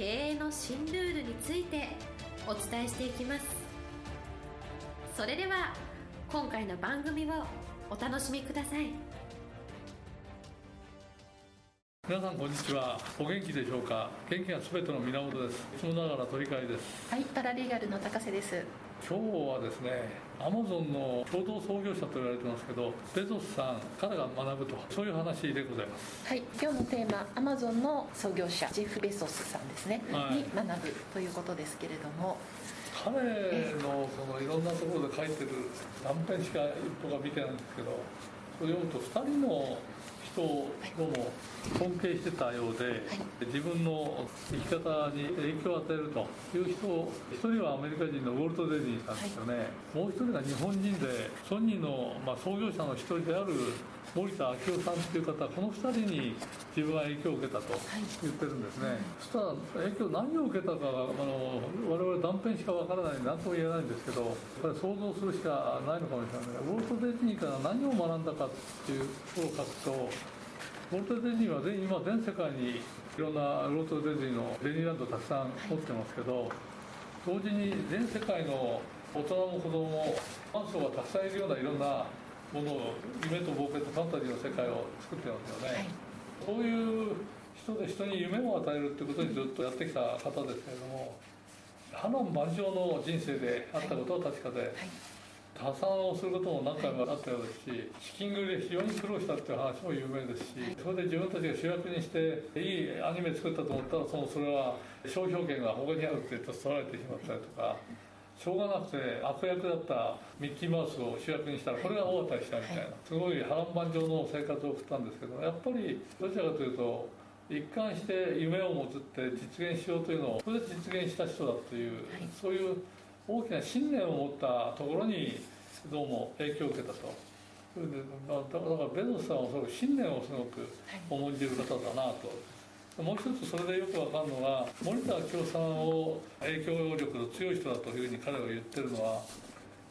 経営の新ルールについてお伝えしていきます。それでは今回の番組をお楽しみください。皆さんこんにちは。お元気でしょうか？元気がすべての源です。いつもながら鳥飼です。はいパラリーガルの高瀬です今日はですねアマゾンの共同創業者と言われてますけどベゾスさんからが学ぶとそういう話でございます。はい今日のテーマアマゾンの創業者ジェフ・ベソスさんですね、はい。に学ぶということですけれども。彼のそのいろんなところで書いてる断片しか一歩が見てないんですけどそれを読むと2人の人をどうも尊敬してたようで、自分の生き方に影響を与えるという人を一人はアメリカ人のウォルト・ディズニーさんですよね、もう一人が日本人でソニーの、まあ、創業者の一人である森田明夫さんという方この2人に自分は影響を受けたと言ってるんですね、そしたら影響何を受けたかがあの我々断片しかわからない何とも言えないんですけどやっぱり想像するしかないのかもしれないウォルト・ディズニーから何を学んだかっていうことを書くとウォルト・ディズニーは全今全世界にいろんなウォルト・ディズニーのディズニーランドたくさん持ってますけど、同時に全世界の大人も子供もファン層がたくさんいるようないろんなものを夢と冒険とファンタジーの世界を作ってますよね、はい。そういう人で人に夢を与えるってことにずっとやってきた方ですけれども波乱万丈の人生であったことは確かで、はい。破産をすることも何回もあったようですし資金繰りで非常に苦労したっていう話も有名ですしそれで自分たちが主役にしていいアニメ作ったと思ったらそのそれは商標権が他にあるって言って取られてしまったりとかしょうがなくて悪役だったミッキーマウスを主役にしたらこれが大当たりしたみたいなすごい波乱万丈の生活を送ったんですけどやっぱりどちらかというと一貫して夢を持つって実現しようというのをそれで実現した人だという、はい。そういう大きな信念を持ったところにどうも影響を受けたと。だからだからベゾスさんはその信念をすごく重んじる方だなと。もう一つそれでよくわかるのは森田明夫さんを影響力の強い人だというふうに彼は言ってるのは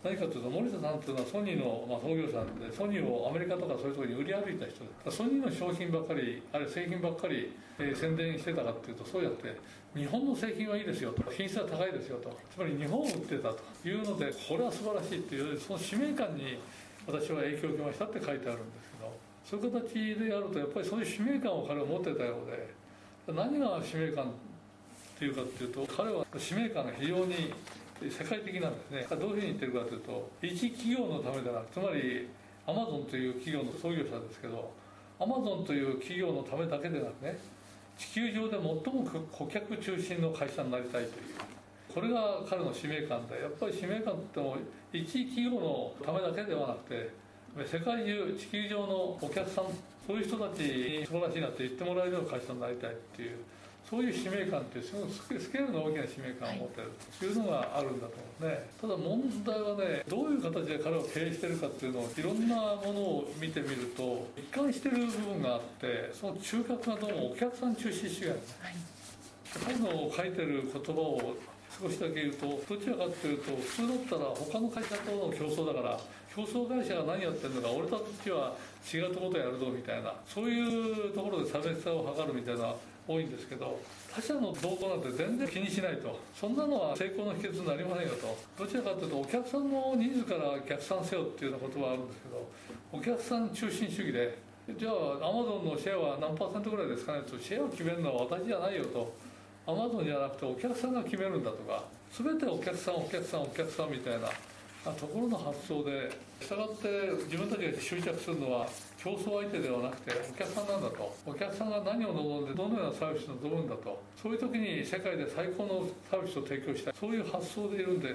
何かというと森田さんというのはソニーの、まあ、創業者なんでソニーをアメリカとかそういうところに売り歩いた人でソニーの商品ばっかりあれ製品ばっかり、えー宣伝してたかっていうとそうじゃなくて日本の製品はいいですよと品質は高いですよとつまり日本を売ってたというのでこれは素晴らしいっていうその使命感に私は影響を受けましたって書いてあるんですけどそういう形でやるとやっぱりそういう使命感を彼は持ってたようで何が使命感っていうかっていうと彼は使命感が非常に世界的なんですね。どういうふうに言ってるかというと一企業のためでな。くつまりアマゾンという企業の創業者ですけどアマゾンという企業のためだけでなくね地球上で最も顧客中心の会社になりたいという。これが彼の使命感でやっぱり使命感っても一企業のためだけではなくて世界中地球上のお客さんそういう人たちに素晴らしいなって言ってもらえるような会社になりたいっていうそういう使命感っていうすごくスケールの大きな使命感を持ってるというのがあるんだと思うね。ただ問題はねどういう形で彼を経営してるかっていうのをいろんなものを見てみると一貫してる部分があってその中核がどうもお客さん中心主義なんです。はい。彼の書いてる言葉を少しだけ言うとどちらかというと普通だったら他の会社との競争だから競争会社が何やってるのか俺たちは違うところでやるぞみたいなそういうところで差別化を図るみたいな多いんですけど他社の動向なんて全然気にしないと。そんなのは成功の秘訣になりませんよと。どちらかというとお客さんのニーズから逆算せよっていうようなことはあるんですけどお客さん中心主義でじゃあアマゾンのシェアは何パーセントぐらいですかねとシェアを決めるのは私じゃないよと。アマゾンじゃなくてお客さんが決めるんだとか全てお客さんお客さんお客さんみたいなところの発想でしたがって自分たちが執着するのは競争相手ではなくてお客さんなんだと。お客さんが何を望んでどのようなサービスを望むんだと。そういう時に世界で最高のサービスを提供したい。そういう発想でいるんで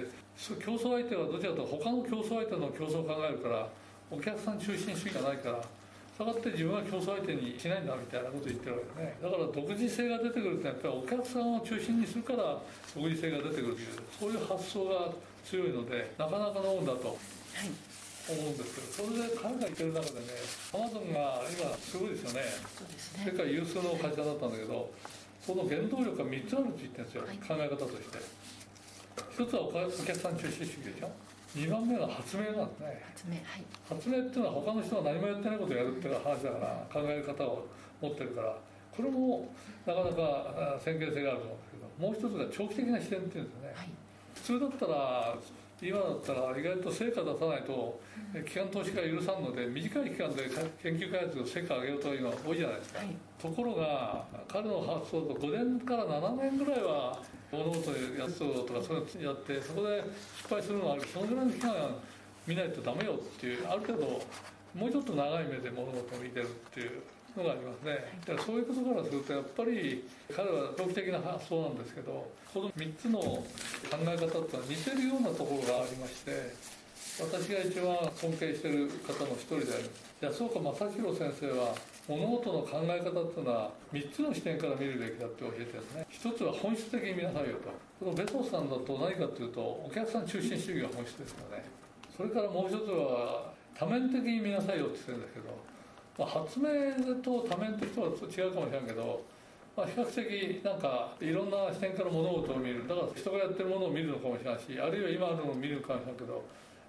競争相手はどちらかと他の競争相手の競争を考えるからお客さん中心主義がないからしたがって自分は競争相手にしないんだみたいなことを言ってるわけね。だから独自性が出てくるってやっぱりお客さんを中心にするから独自性が出てくるというそういう発想が強いのでなかなかのもんだとはい。思うんですけどそれで海外行ってる中でねアマゾンが今すごいですよね。そうです世ね界有数の会社だったんだけどその原動力が3つあるって言ってるんですよ、はい。考え方として一つはお客さん中心主義でしょ？2番目が発明なんですね。発明はい。発明っていうのは他の人が何もやってないことをやるっていう話だから考え方を持ってるから。これもなかなかあ先見性があると思うんですけど。もう一つが長期的な視点っていうんですよね。はい。普通だったら今だったら意外と成果出さないと機関投資家が許さんので短い期間で研究開発の成果を上げようというのが多いじゃないですか、はい。ところが彼の発想だと5年から7年ぐらいは物事やつとかそういうのやってそこで失敗するのがあるけどそのぐらいの期間見ないとダメよっていうある程度もうちょっと長い目で物事を見てるっていうのがありますね。だからそういうことからするとやっぱり彼は長期的な発想なんですけどこの3つの考え方っていうのは似てるようなところがありまして私が一番尊敬している方の一人である安岡正弘先生は物事の考え方っていうのは3つの視点から見るべきだって教えてるんですね。一つは本質的に見なさいよと。このベソスさんだと何かというとお客さん中心主義が本質ですよね。それからもう一つは多面的に見なさいよって言ってるんだけど、まあ、発明と多面的とは違うかもしれんけどまあ、比較的なんかいろんな視点から物事を見る。だから人がやってるものを見るのかもしれないしあるいは今あるのを見るかもしれないけど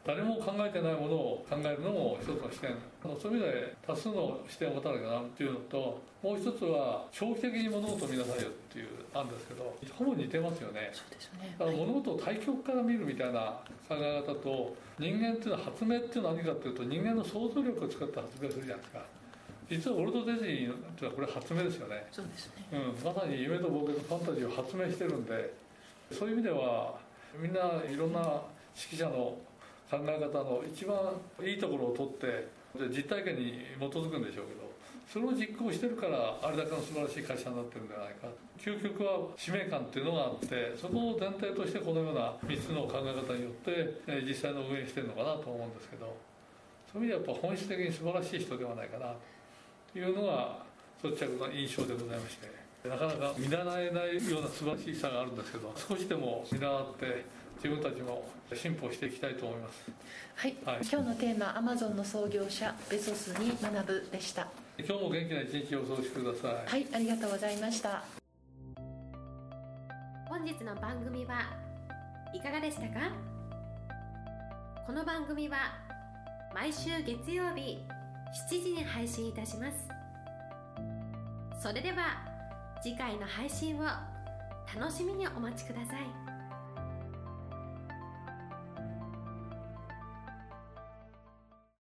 誰も考えてないものを考えるのも一つの視点そういう意味で多数の視点を持たなきゃなっていうのともう一つは長期的に物事を見なさいよっていう案ですけどほぼ似てますよね。そうですね。だから物事を対極から見るみたいな考え方と人間っていうのは発明っていうのは何かっていうと人間の想像力を使って発明するじゃないですか実はウォルト・ディズニーってはこれ発明ですよね。そうですね。うん、まさに夢と冒険とファンタジーを発明してるんでそういう意味ではみんないろんな指揮者の考え方の一番いいところを取って実体験に基づくんでしょうけどそれを実行してるからあれだけの素晴らしい会社になってるんじゃないか。究極は使命感っていうのがあってそこを前提としてこのような3つの考え方によって実際の運営してるのかなと思うんですけどそういう意味ではやっぱ本質的に素晴らしい人ではないかな。というのが率直な印象でございましてなかなか見習えないような素晴らしさがあるんですけど少しでも見習って自分たちも進歩していきたいと思います。はい、はい。今日のテーマアマゾンの創業者ベソスに学ぶでした。今日も元気な一日をお過ごしください。はい。ありがとうございました。本日の番組はいかがでしたか？この番組は毎週月曜日7時に配信いたします。それでは次回の配信を楽しみにお待ちください